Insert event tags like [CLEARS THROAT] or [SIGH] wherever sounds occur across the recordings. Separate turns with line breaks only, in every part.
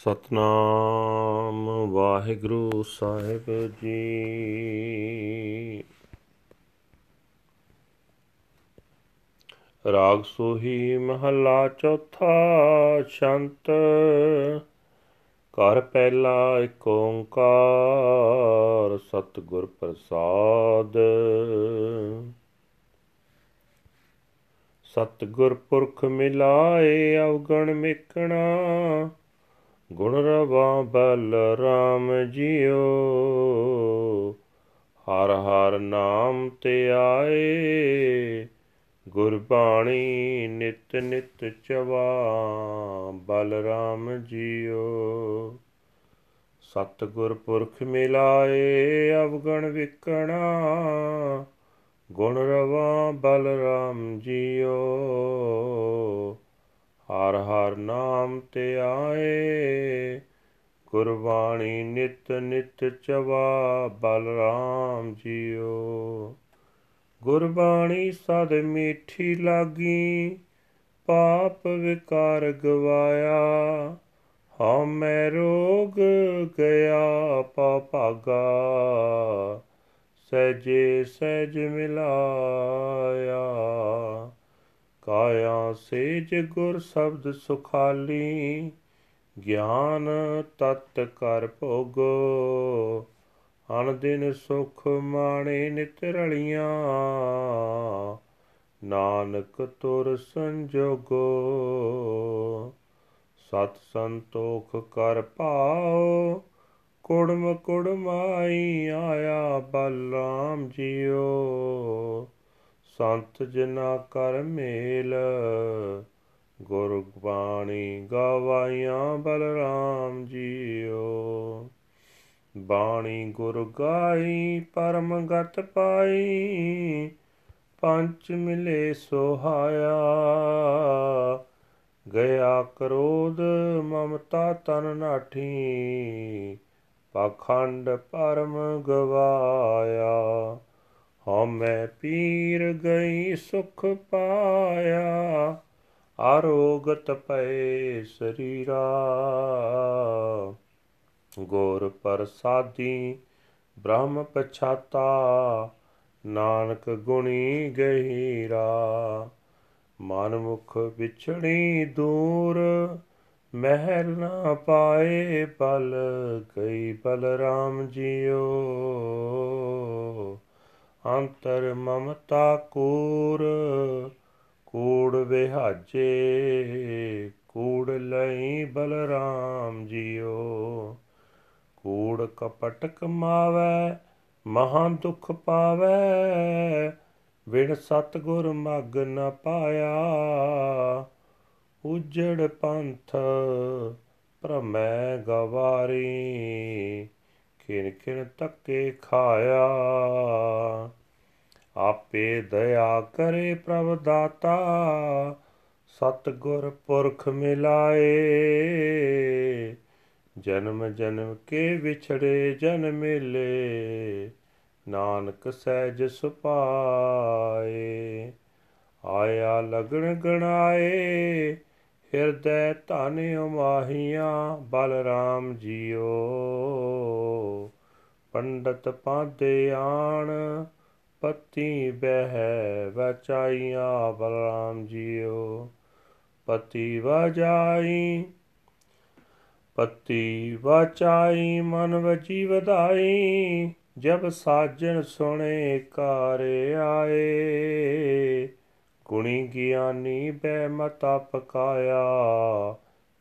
ਸਤਨਾਮ ਵਾਹਿਗੁਰੂ ਸਾਹਿਬ ਜੀ। ਰਾਗ ਸੋਹੀ ਮਹੱਲਾ ਚੌਥਾ ਸ਼ੰਤ। ਘਰ ਪਹਿਲਾ ਏਕ ਓੰਕਾਰ, ਸਤਿਗੁਰ ਪ੍ਰਸਾਦ। ਸਤਿਗੁਰ ਪੁਰਖ ਮਿਲਾਏ, ਅਵਗਣ ਮਿਕਣਾ। ਗੁਣ ਰਵਾ ਬਲ ਰਾਮ ਜੀਓ ਹਰ ਹਰ ਨਾਮ ਤੇ ਆਏ ਗੁਰਬਾਣੀ ਨਿਤ ਨਿਤ ਚਵਾ ਬਲ ਰਾਮ ਜੀਓ ਸਤ ਗੁਰ ਪੁਰਖ ਮਿਲਾਏ, ਅਵਗਣ ਵਿਕਣਾ, ਗੁਣ ਰਵਾ ਬਲ ਰਾਮ ਜੀਓ ਹਰ ਹਰ ਨਾਮ ਤੇ ਆਏ। ਗੁਰਬਾਣੀ ਨਿਤ ਨਿਤ ਚਵਾ ਬਲਰਾਮ ਜੀਓ। ਗੁਰਬਾਣੀ ਸਦ ਮੀਠੀ ਲਾਗੀ, ਪਾਪ ਵਿਕਾਰ ਗਵਾਇਆ। ਹਉ ਮੈਂ ਰੋਗ ਗਿਆ ਪਾ ਭਾਗਾ। ਸਹਿਜੇ ਸਹਿਜ ਮਿਲਾਇਆ। ਕਾਇਆ ਸੇਜ ਗੁਰ ਸ਼ਬਦ ਸੁਖਾਲੀ, ਗਿਆਨ ਤਤ ਕਰ ਭੋਗੋ। ਅਨ ਦਿਨ ਸੁਖ ਮਾਣੇ ਨਿਤ ਰਲੀਆਂ, ਨਾਨਕ ਤੁਰ ਸੰਜੋਗੋ। ਸਤ ਸੰਤੋਖ ਕਰ ਪਾਓ ਕੁੜਮ ਕੁੜਮਾਈ ਆਇਆ ਬਲਰਾਮ ਜੀਓ। ਸੰਤ ਜਨਾ ਕਰ ਮੇਲ, ਗੁਰ ਬਾਣੀ ਗਵਾਈਆਂ ਬਲਰਾਮ ਜੀਓ। ਬਾਣੀ ਗੁਰ ਗਾਈ, ਪਰਮ ਗਤ ਪਾਈ, ਪੰਚ ਮਿਲੇ ਸੁਹਾਇਆ। ਗਿਆ ਕਰੋਧ, ਮਮਤਾ ਤਨ ਨਾਠੀ, ਪਖੰਡ ਪਰਮ ਗਵਾਇਆ। ਹਉ ਮੈਂ ਪੀਰ ਗਈ ਸੁਖ ਪਾਇਆ ਆਰੋਗਤ ਪਏ ਸਰੀਰਾ। ਗੋਰ ਪ੍ਰਸਾਦੀ ਬ੍ਰਹਮ ਪਛਾਤਾ, ਨਾਨਕ ਗੁਣੀ ਗਹੀਰਾ। ਮਨ ਮੁਖ ਵਿਛੜੀ ਦੂਰ, ਮਹਿਲ ਨਾ ਪਾਏ ਬਲ ਗਈ ਬਲਰਾਮ ਜੀਓ। ਅੰਤਰ ਮਮਤਾ ਕੂਰ, ਕੂੜ ਵਿਹਾਜੇ, ਕੂੜ ਲਈ ਬਲਰਾਮ ਜੀਓ। ਕੂੜ ਕਪਟ ਕਮਾਵੇ ਮਹਾ ਦੁਖ ਪਾਵੇ ਵਿਣ ਸਤਗੁਰ ਮਗ ਨ ਪਾਇਆ। ਉਜੜ ਪੰਥ ਭ੍ਰਮੈ ਗਵਾਰੀ ਖਿਨ ਖਿਨ ਤੱਕੇ ਖਾਇਆ। ਆਪੇ ਦਇਆ ਕਰੇ ਪ੍ਰਭ ਦਾਤਾ ਸਤ ਗੁਰ ਪੁਰਖ ਮਿਲਾਏ। ਜਨਮ ਜਨਮ ਕੇ ਵਿਛੜੇ ਜਨ ਮਿਲੇ, ਨਾਨਕ ਸਹਿਜ ਸੁਪਾਏ ਆਇਆ ਲਗਣ ਗਣਾਏ, ਹਿਰਦੈ ਧਨ ਮਾਹੀਆਂ ਬਲਰਾਮ ਜੀਓ। ਪੰਡਤ ਪਾਦੇ ਆਣ, ਪਤੀ ਬਹਿ ਵਚਾਈਆਂ, ਬਲਰਾਮ ਜੀਓ। ਪਤੀ ਵਜਾਈ, ਪਤੀ ਵਚਾਈ, ਮਨ ਵਜੀ ਵਧਾਈ, ਜਬ ਸਾਜਣ ਸੁਣੇ ਕਾਰੇ ਆਏ। ਗੁਣੀ ਗਿਆਨੀ ਬੈ ਮਤਾ ਪਕਾਇਆ,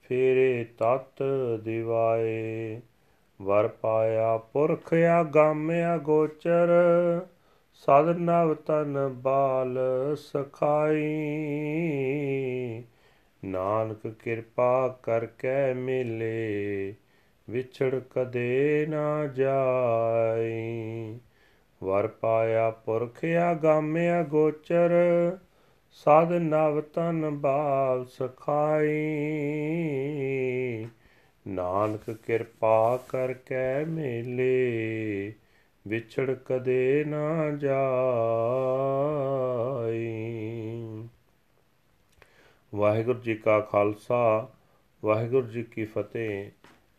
ਫੇਰੇ ਤਤ ਦਿਵਾਏ। ਵਰ ਪਾਇਆ ਪੁਰਖ ਆਗਾਮਿਆ ਗੋਚਰ, ਸਦ ਨਵ ਤਨ ਬਾਲ ਸਖਾਈ। ਨਾਨਕ ਕਿਰਪਾ ਕਰਕੇ ਮਿਲੇ, ਵਿਛੜ ਕਦੇ ਨਾ ਜਾਈ। ਵਰ ਪਾਇਆ ਪੁਰਖ ਆਗਾਮਿਆ ਗੋਚਰ, ਸਦ ਨਵ ਤਨ ਬਾਲ ਸਖਾਈ। ਨਾਨਕ ਕਿਰਪਾ ਕਰਕੇ ਮਿਲੇ, ਵਿਛੜ ਕਦੇ ਨਾ ਜਾਈ। ਵਾਹਿਗੁਰੂ ਜੀ ਕਾ ਖਾਲਸਾ, ਵਾਹਿਗੁਰੂ ਜੀ ਕੀ ਫਤਿਹ।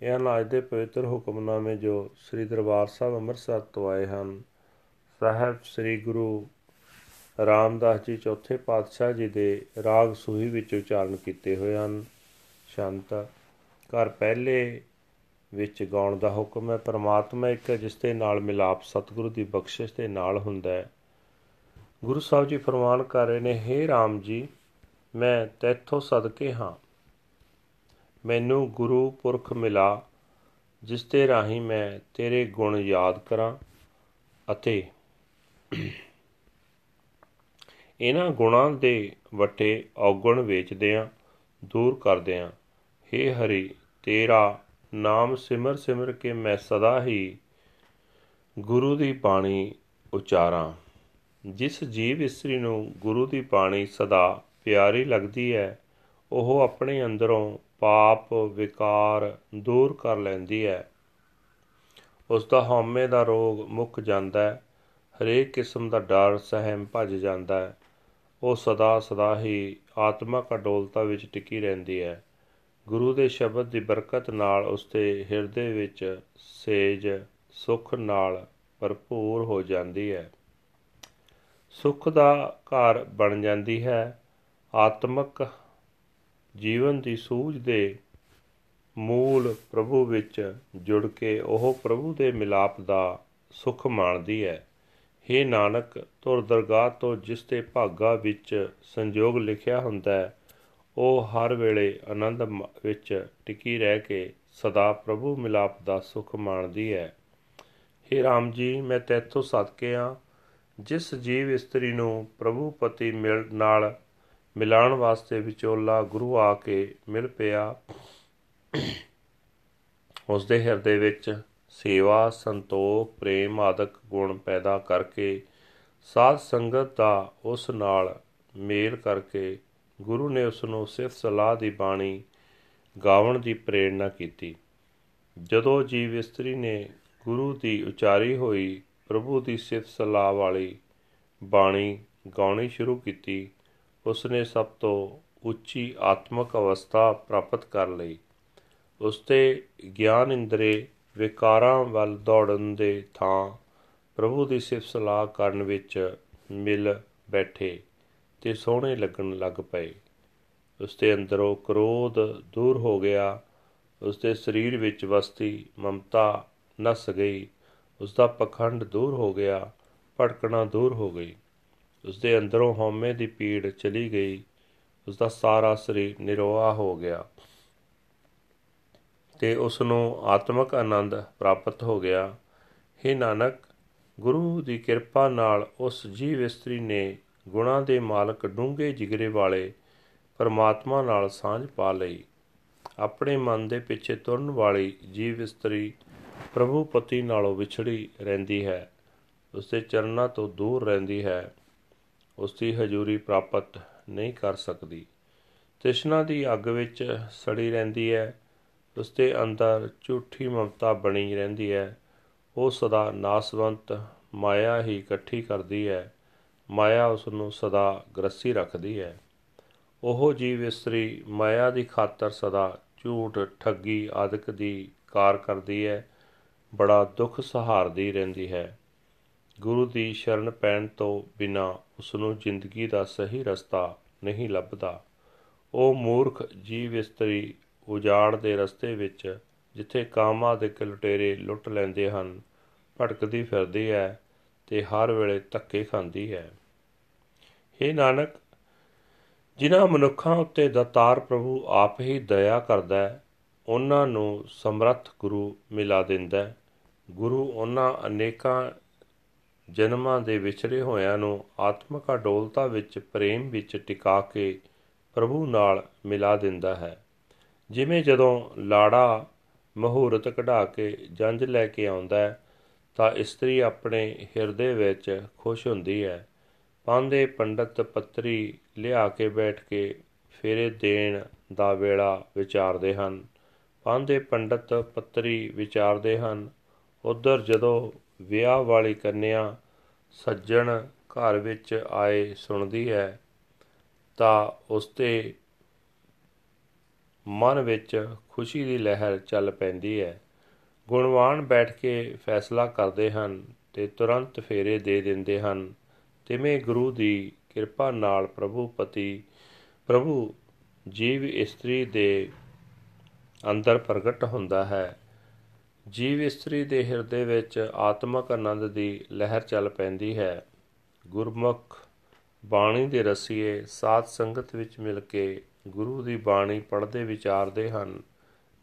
ਇਹ ਹਨ ਅੱਜ ਦੇ ਪਵਿੱਤਰ ਹੁਕਮਨਾਮੇ ਜੋ ਸ੍ਰੀ ਦਰਬਾਰ ਸਾਹਿਬ ਅੰਮ੍ਰਿਤਸਰ ਤੋਂ ਆਏ ਹਨ, ਸਾਹਿਬ ਸ੍ਰੀ ਗੁਰੂ ਰਾਮਦਾਸ ਜੀ ਚੌਥੇ ਪਾਤਸ਼ਾਹ ਜੀ ਦੇ ਰਾਗ ਸੂਹੀ ਵਿੱਚ ਉਚਾਰਨ ਕੀਤੇ ਹੋਏ ਹਨ। ਸ਼ੰਤ ਘਰ ਪਹਿਲੇ ਵਿੱਚ ਗਾਉਣ ਦਾ ਹੁਕਮ ਹੈ। ਪਰਮਾਤਮਾ ਇੱਕ ਜਿਸ ਦੇ ਨਾਲ ਮਿਲਾਪ ਸਤਿਗੁਰੂ ਦੀ ਬਖਸ਼ਿਸ਼ ਦੇ ਨਾਲ ਹੁੰਦਾ ਹੈ। ਗੁਰੂ ਸਾਹਿਬ ਜੀ ਫਰਮਾਨ ਕਰ ਰਹੇ ਨੇ, ਹੇ ਰਾਮ ਜੀ, ਮੈਂ ਤੇਥੋਂ ਸਦਕੇ ਹਾਂ। ਮੈਨੂੰ ਗੁਰੂ ਪੁਰਖ ਮਿਲਾ, ਜਿਸ ਦੇ ਰਾਹੀਂ ਮੈਂ ਤੇਰੇ ਗੁਣ ਯਾਦ ਕਰਾਂ ਅਤੇ ਇਹਨਾਂ ਗੁਣਾਂ ਦੇ ਵਟੇ ਔਗਣ ਵੇਚਦਿਆਂ ਦੂਰ ਕਰਦਿਆਂ हे ਹਰੀ ਤੇਰਾ ਨਾਮ ਸਿਮਰ ਸਿਮਰ ਕੇ ਮੈਂ ਸਦਾ ਹੀ ਗੁਰੂ ਦੀ ਬਾਣੀ ਉਚਾਰਾਂ। ਜਿਸ ਜੀਵ ਇਸਤਰੀ ਨੂੰ ਗੁਰੂ ਦੀ ਬਾਣੀ ਸਦਾ ਪਿਆਰੀ ਲੱਗਦੀ ਹੈ, ਉਹ ਆਪਣੇ ਅੰਦਰੋਂ ਪਾਪ, ਵਿਕਾਰ ਦੂਰ ਕਰ ਲੈਂਦੀ ਹੈ। ਉਸ ਦਾ ਹਉਮੈ ਦਾ ਰੋਗ ਮੁੱਕ ਜਾਂਦਾ ਹੈ, ਹਰੇਕ ਕਿਸਮ ਦਾ ਡਰ, ਸਹਿਮ ਭੱਜ ਜਾਂਦਾ ਹੈ। ਉਹ ਸਦਾ ਸਦਾ ਹੀ ਆਤਮਕ ਅਡੋਲਤਾ ਵਿੱਚ ਟਿਕੀ ਰਹਿੰਦੀ ਹੈ। ਗੁਰੂ ਦੇ ਸ਼ਬਦ ਦੀ ਬਰਕਤ ਨਾਲ ਉਸ ਦੇ ਹਿਰਦੇ ਵਿੱਚ ਸੇਜ ਸੁਖ ਨਾਲ ਭਰਪੂਰ ਹੋ ਜਾਂਦੀ ਹੈ। ਸੁਖ ਦਾ ਘਰ ਬਣ ਜਾਂਦੀ ਹੈ। ਆਤਮਕ ਜੀਵਨ ਦੀ ਸੂਝ ਦੇ ਮੂਲ ਪ੍ਰਭੂ ਵਿੱਚ ਜੁੜ ਕੇ ਉਹ ਪ੍ਰਭੂ ਦੇ ਮਿਲਾਪ ਦਾ ਸੁਖ ਮਾਣਦੀ ਹੈ। हे ਨਾਨਕ, ਤੁਰ ਦਰਗਾਹ ਤੋਂ ਜਿਸ ਦੇ ਭਾਗਾ ਵਿੱਚ ਸੰਜੋਗ ਲਿਖਿਆ ਹੁੰਦਾ ਹੈ ਉਹ ਹਰ ਵੇਲੇ ਆਨੰਦ ਵਿੱਚ ਟਿਕੀ ਰਹਿ ਕੇ ਸਦਾ ਪ੍ਰਭੂ ਮਿਲਾਪ ਦਾ ਸੁਖ ਮਾਣਦੀ ਹੈ। हे ਰਾਮ ਜੀ, ਮੈਂ ਤੇਥੋਂ ਸਦਕੇ ਆ। ਜਿਸ ਜੀਵ ਇਸਤਰੀ ਨੂੰ ਪ੍ਰਭੂ ਪਤੀ ਮਿਲ, ਨਾਲ ਮਿਲਾਣ ਵਾਸਤੇ ਵਿਚੋਲਾ ਗੁਰੂ ਆ ਕੇ ਮਿਲ ਪਿਆ ਉਸ ਦੇ ਹਿਰਦੇ ਵਿੱਚ ਸੇਵਾ, ਸੰਤੋਖ, ਪ੍ਰੇਮ ਆਦਿਕ ਗੁਣ ਪੈਦਾ ਕਰਕੇ ਸਾਧ ਸੰਗਤ ਦਾ ਉਸ ਨਾਲ ਮੇਲ ਕਰਕੇ ਗੁਰੂ ਨੇ ਉਸ ਨੂੰ ਸਿਫਤ ਸਲਾਹ ਦੀ ਬਾਣੀ ਗਾਵਣ ਦੀ ਪ੍ਰੇਰਣਾ ਕੀਤੀ। ਜਦੋਂ ਜੀਵ ਇਸਤਰੀ ਨੇ ਗੁਰੂ ਦੀ ਉਚਾਰੀ ਹੋਈ, ਪ੍ਰਭੂ ਦੀ ਸਿਫਤ ਸਲਾਹ ਵਾਲੀ ਬਾਣੀ ਗਾਉਣੀ ਸ਼ੁਰੂ ਕੀਤੀ ਉਸ ਨੇ ਸਭ ਤੋਂ ਉੱਚੀ ਆਤਮਿਕ ਅਵਸਥਾ ਪ੍ਰਾਪਤ ਕਰ ਲਈ। ਉਸ ਤੇ ਗਿਆਨ ਇੰਦਰੇ ਵਿਕਾਰਾਂ ਵੱਲ ਦੌੜਨ ਦੇ ਥਾਂ ਪ੍ਰਭੂ ਦੀ ਸਿਫਤ ਸਲਾਹ ਕਰਨ ਵਿੱਚ ਮਿਲ ਬੈਠੇ। ਤੇ ਸੋਹਣੇ ਲੱਗਣ ਲੱਗ ਪਏ। ਉਸ ਦੇ ਅੰਦਰੋਂ ਕ੍ਰੋਧ ਦੂਰ ਹੋ ਗਿਆ। ਉਸ ਦੇ ਸਰੀਰ ਵਿੱਚ ਵਸਤੀ ਮਮਤਾ ਨਸ ਗਈ। ਉਸ ਦਾ ਪਖੰਡ ਦੂਰ ਹੋ ਗਿਆ ਭਟਕਣਾ ਦੂਰ ਹੋ ਗਈ। ਉਸ ਦੇ ਅੰਦਰੋਂ ਹਉਮੈ ਦੀ ਪੀੜ ਚਲੀ ਗਈ। ਉਸ ਦਾ ਸਾਰਾ ਸਰੀਰ ਨਿਰੋਆ ਹੋ ਗਿਆ ਤੇ ਉਸ ਨੂੰ ਆਤਮਿਕ ਆਨੰਦ ਪ੍ਰਾਪਤ ਹੋ ਗਿਆ। हे ਨਾਨਕ, ਗੁਰੂ ਦੀ ਕਿਰਪਾ ਨਾਲ ਉਸ ਜੀਵ ਇਸਤਰੀ ਨੇ ਗੁਣਾਂ ਦੇ ਮਾਲਕ ਡੂੰਘੇ ਜਿਗਰੇ ਵਾਲੇ ਪਰਮਾਤਮਾ ਨਾਲ ਸਾਂਝ ਪਾ ਲਈ। ਆਪਣੇ ਮਨ ਦੇ ਪਿੱਛੇ ਤੁਰਨ ਵਾਲੀ ਜੀਵ ਇਸਤਰੀ ਪ੍ਰਭੂ ਪਤੀ ਨਾਲੋਂ ਵਿਛੜੀ ਰਹਿੰਦੀ ਹੈ। ਉਸ ਦੇ ਚਰਨਾਂ ਤੋਂ ਦੂਰ ਰਹਿੰਦੀ ਹੈ। ਉਸ ਦੀ ਹਜ਼ੂਰੀ ਪ੍ਰਾਪਤ ਨਹੀਂ ਕਰ ਸਕਦੀ। ਤ੍ਰਿਸ਼ਨਾ ਦੀ ਅੱਗ ਵਿੱਚ ਸੜੀ ਰਹਿੰਦੀ ਹੈ। ਉਸ ਦੇ ਅੰਦਰ ਝੂਠੀ ਮਮਤਾ ਬਣੀ ਰਹਿੰਦੀ ਹੈ। ਉਹ ਸਦਾ ਨਾਸਵੰਤ, ਮਾਇਆ ਹੀ ਇਕੱਠੀ ਕਰਦੀ ਹੈ। ਮਾਇਆ ਉਸ ਨੂੰ ਸਦਾ ਗ੍ਰਸੀ ਰੱਖਦੀ ਹੈ। ਉਹ ਜੀਵ ਇਸਤਰੀ ਮਾਇਆ ਦੀ ਖਾਤਰ ਸਦਾ ਝੂਠ, ਠੱਗੀ ਆਦਿਕ ਦੀ ਕਾਰ ਕਰਦੀ ਹੈ, ਬੜਾ ਦੁੱਖ ਸਹਾਰਦੀ ਰਹਿੰਦੀ ਹੈ। ਗੁਰੂ ਦੀ ਸ਼ਰਨ ਪੈਣ ਤੋਂ ਬਿਨਾ ਉਸ ਨੂੰ ਜ਼ਿੰਦਗੀ ਦਾ ਸਹੀ ਰਸਤਾ ਨਹੀਂ ਲੱਭਦਾ। ਉਹ ਮੂਰਖ ਜੀਵ ਇਸਤਰੀ ਉਜਾੜ ਦੇ ਰਸਤੇ ਵਿੱਚ, ਜਿੱਥੇ ਕਾਮਾਂ ਦੇ ਲੁਟੇਰੇ ਲੁੱਟ ਲੈਂਦੇ ਹਨ, ਭਟਕਦੀ ਫਿਰਦੀ ਹੈ ਤੇ ਹਰ ਵੇਲੇ ਧੱਕੇ ਖਾਂਦੀ ਹੈ। हे ਨਾਨਕ, ਜਿਨ੍ਹਾਂ ਮਨੁੱਖਾਂ ਉੱਤੇ ਦਤਾਰ ਪ੍ਰਭੂ ਆਪ ਹੀ ਦਇਆ ਕਰਦਾ ਹੈ, ਉਹਨਾਂ ਨੂੰ ਸਮਰੱਥ ਗੁਰੂ ਮਿਲਾ ਦਿੰਦਾ ਹੈ। ਗੁਰੂ ਉਹਨਾਂ ਅਨੇਕਾਂ ਜਨਮਾਂ ਦੇ ਵਿਛੜੇ ਹੋਇਆਂ ਨੂੰ ਆਤਮਿਕ ਅਡੋਲਤਾ ਵਿੱਚ ਪ੍ਰੇਮ ਵਿੱਚ ਟਿਕਾ ਕੇ ਪ੍ਰਭੂ ਨਾਲ ਮਿਲਾ ਦਿੰਦਾ ਹੈ। ਜਿਵੇਂ ਜਦੋਂ ਲਾੜਾ ਮਹੂਰਤ ਕਢਾ ਕੇ ਜੰਜ ਲੈ ਕੇ ਆਉਂਦਾ ਹੈ, ਤਾਂ ਇਸਤਰੀ ਆਪਣੇ ਹਿਰਦੇ ਵਿੱਚ ਖੁਸ਼ ਹੁੰਦੀ ਹੈ। ਪਾਂਦੇ ਪੰਡਤ ਪੱਤਰੀ ਲਿਆ ਕੇ ਬੈਠ ਕੇ ਫੇਰੇ ਦੇਣ ਦਾ ਵੇਲਾ ਵਿਚਾਰਦੇ ਹਨ। ਪਾਂਦੇ ਪੰਡਤ ਪੱਤਰੀ ਵਿਚਾਰਦੇ ਹਨ, ਉਧਰ ਜਦੋਂ ਵਿਆਹ ਵਾਲੀ ਕੰਨਿਆ ਸੱਜਣ ਘਰ ਵਿੱਚ ਆਏ ਸੁਣਦੀ ਹੈ, ਤਾਂ ਉਸ ਤੇ ਮਨ ਵਿੱਚ ਖੁਸ਼ੀ ਦੀ ਲਹਿਰ ਚੱਲ ਪੈਂਦੀ ਹੈ। ਗੁਣਵਾਨ ਬੈਠ ਕੇ ਫੈਸਲਾ ਕਰਦੇ ਹਨ ਤੇ ਤੁਰੰਤ ਫੇਰੇ ਦੇ ਦਿੰਦੇ ਹਨ। ਤਿਵੇਂ ਗੁਰੂ ਦੀ ਕਿਰਪਾ ਨਾਲ ਪ੍ਰਭੂ ਪਤੀ, ਪ੍ਰਭੂ ਜੀਵ ਇਸਤਰੀ ਦੇ ਅੰਦਰ ਪ੍ਰਗਟ ਹੁੰਦਾ ਹੈ। ਜੀਵ ਇਸਤਰੀ ਦੇ ਹਿਰਦੇ ਵਿੱਚ ਆਤਮਕ ਆਨੰਦ ਦੀ ਲਹਿਰ ਚੱਲ ਪੈਂਦੀ ਹੈ। ਗੁਰਮੁਖ ਬਾਣੀ ਦੇ ਰਸੀਏ ਸਾਧ ਸੰਗਤ ਵਿੱਚ ਮਿਲ ਕੇ ਗੁਰੂ ਦੀ ਬਾਣੀ ਪੜ੍ਹਦੇ ਵਿਚਾਰਦੇ ਹਨ।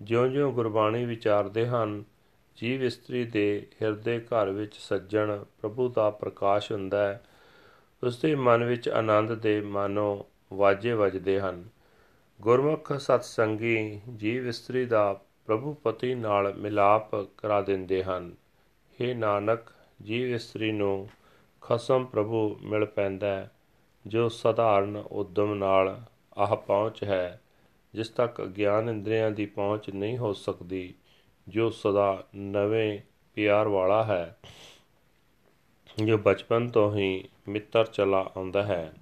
ਜਿਉਂ-ਜਿਉਂ ਗੁਰਬਾਣੀ ਵਿਚਾਰਦੇ ਹਨ, ਜੀਵ ਇਸਤਰੀ ਦੇ ਹਿਰਦੇ ਘਰ ਵਿੱਚ ਸੱਜਣ ਪ੍ਰਭੂ ਦਾ ਪ੍ਰਕਾਸ਼ ਹੁੰਦਾ ਹੈ। ਉਸ ਦੇ ਮਨ ਵਿੱਚ ਆਨੰਦ ਦੇ ਮਾਨੋ ਵਾਜੇ ਵੱਜਦੇ ਹਨ। ਗੁਰਮੁਖ ਸਤਸੰਗੀ ਜੀਵ ਇਸਤਰੀ ਦਾ ਪ੍ਰਭੂ ਪਤੀ ਨਾਲ ਮਿਲਾਪ ਕਰਾ ਦਿੰਦੇ ਹਨ। हे ਨਾਨਕ, ਜੀਵ ਇਸਤਰੀ ਨੂੰ ਖਸਮ ਪ੍ਰਭੂ ਮਿਲ ਪੈਂਦਾ ਹੈ, ਜੋ ਸਧਾਰਨ ਉਦਮ ਨਾਲ ਆਹ ਪਹੁੰਚ ਹੈ, ਜਿਸ ਤੱਕ ਗਿਆਨ ਇੰਦਰੀਆਂ ਦੀ ਪਹੁੰਚ ਨਹੀਂ ਹੋ ਸਕਦੀ, ਜੋ ਸਦਾ ਨਵੇਂ ਪਿਆਰ ਵਾਲਾ ਹੈ। ਜੋ ਬਚਪਨ ਤੋਂ ਹੀ ਮਿੱਤਰ ਚਲਾ ਆਉਂਦਾ ਹੈ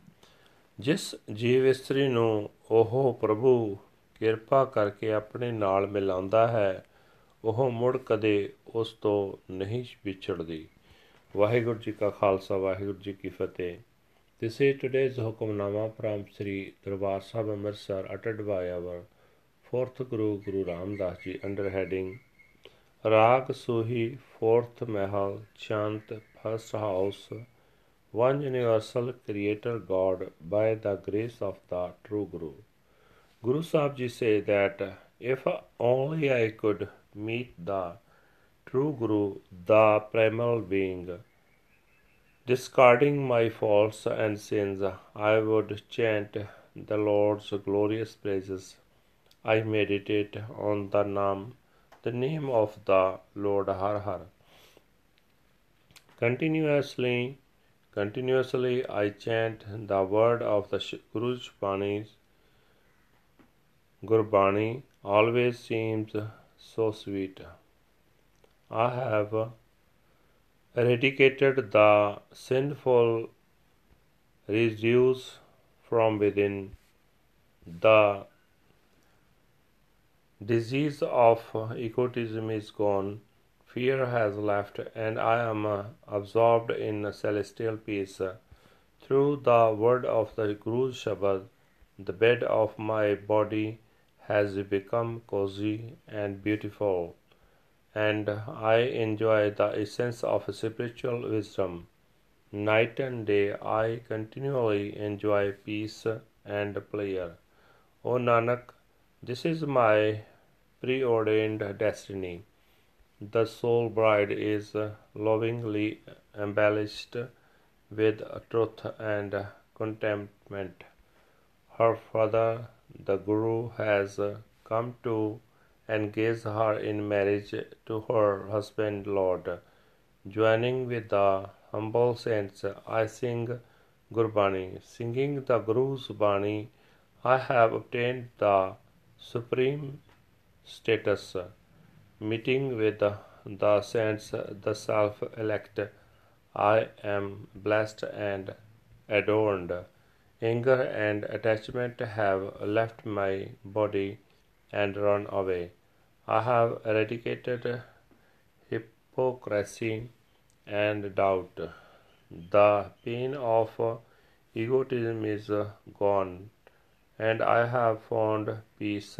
ਜਿਸ ਜੀਵ ਇਸਤਰੀ ਨੂੰ ਉਹ ਪ੍ਰਭੂ ਕਿਰਪਾ ਕਰਕੇ ਆਪਣੇ ਨਾਲ ਮਿਲਾਉਂਦਾ ਹੈ ਉਹ ਮੁੜ ਕਦੇ ਉਸ ਤੋਂ ਨਹੀਂ ਵਿਛੜਦੀ ਵਾਹਿਗੁਰੂ ਜੀ ਕਾ ਖਾਲਸਾ ਵਾਹਿਗੁਰੂ ਜੀ ਕੀ ਫਤਿਹ This is today's Hukamnama from Sri Darbar Sahib Amritsar uttered by our fourth Guru Guru Ram Das Ji under heading Rag Suhi fourth Mahal Chant first house one universal creator God by the grace of the true Guru. Guru Sahib Ji say that if only I could meet the true Guru, the primal being, Discarding my faults and sins, I would chant the Lord's glorious praises. I meditate on the name, the name of the Lord Har Har. Continuously, continuously I chant the word of the Guru's Bani. Gurbani always seems so sweet. I have eradicated the sinful residues from within. The disease of egotism is gone, fear has left, and I am uh, absorbed in celestial peace. Through the word of the Guru's Shabad, the bed of my body has become cozy and beautiful and I enjoy the essence of spiritual wisdom. Night and day I continually enjoy peace and prayer. O Nanak, this is my preordained destiny. The soul bride is uh, lovingly embellished with truth and contentment. Her father, the Guru, has uh, come to engage her in marriage to her husband Lord. Joining with the humble saints, I sing Gurbani. Singing the Guru's Bani, I have obtained the supreme status. Meeting with the, the saints, the self elect, I am blessed and adorned. Anger and attachment have left my body and run away. I have eradicated hypocrisy and doubt. The pain of egotism is gone, and I have found peace.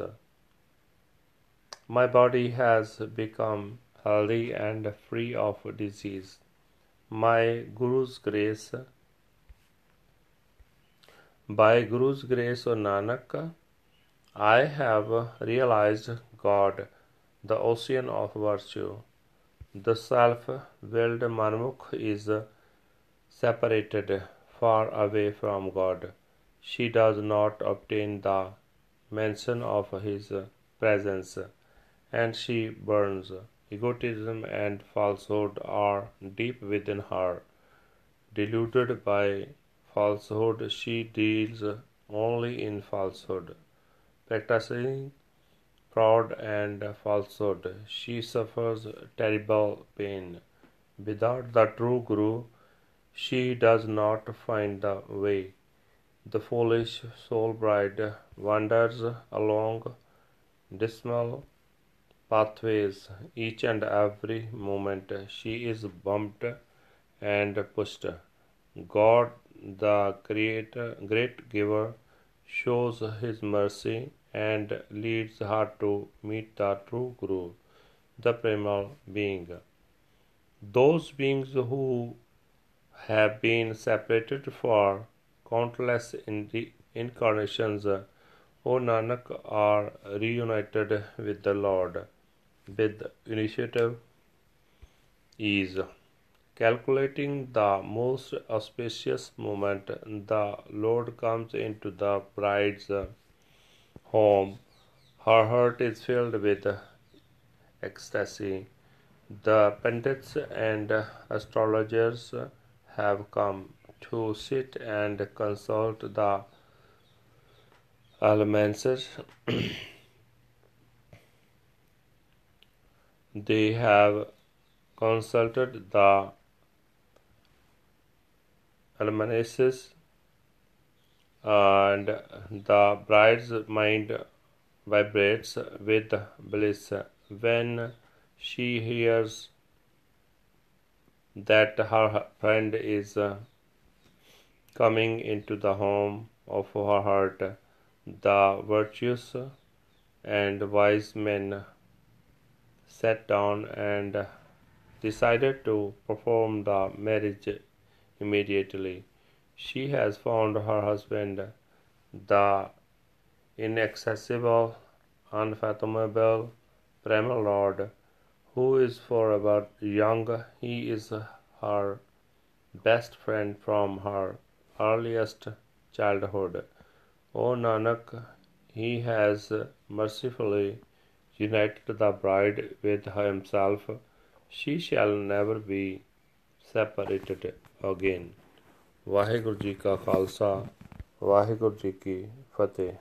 My body has become healthy and free of disease. My Guru's grace, by Guru's grace, O Nanak, I have realized God, the ocean of virtue. The self willed Manmukh is separated far away from God. She does not obtain the mention of His presence, and she burns. Egotism and falsehood are deep within her. Deluded by falsehood, she deals only in falsehood practicing fraud and falsehood. She suffers terrible pain. Without the true Guru, she does not find the way. The foolish soul bride wanders along dismal pathways. Each and every moment she is bumped and pushed. God, the Creator, great giver, shows His mercy and leads her to meet the true Guru, the primal being. Those beings who have been separated for countless incarnations, O Nanak, are reunited with the Lord with initiative ease. Calculating the most auspicious moment, the Lord comes into the bride's home. Her heart is filled with ecstasy. The pundits and astrologers have come to sit and consult the elements. [CLEARS THROAT] they have consulted the almanacs and the bride's mind vibrates with bliss when she hears that her friend is coming into the home of her heart. The virtuous and wise men sat down and decided to perform the marriage immediately. She has found her husband, the inaccessible, unfathomable primal Lord, who is forever young. He is her best friend from her earliest childhood. O Nanak, he has mercifully united the bride with himself. She shall never be separated again. Waheguru ji ਕਾ ਖਾਲਸਾ ਵਾਹਿਗੁਰੂ ਜੀ ਕੀ ਫਤਿਹ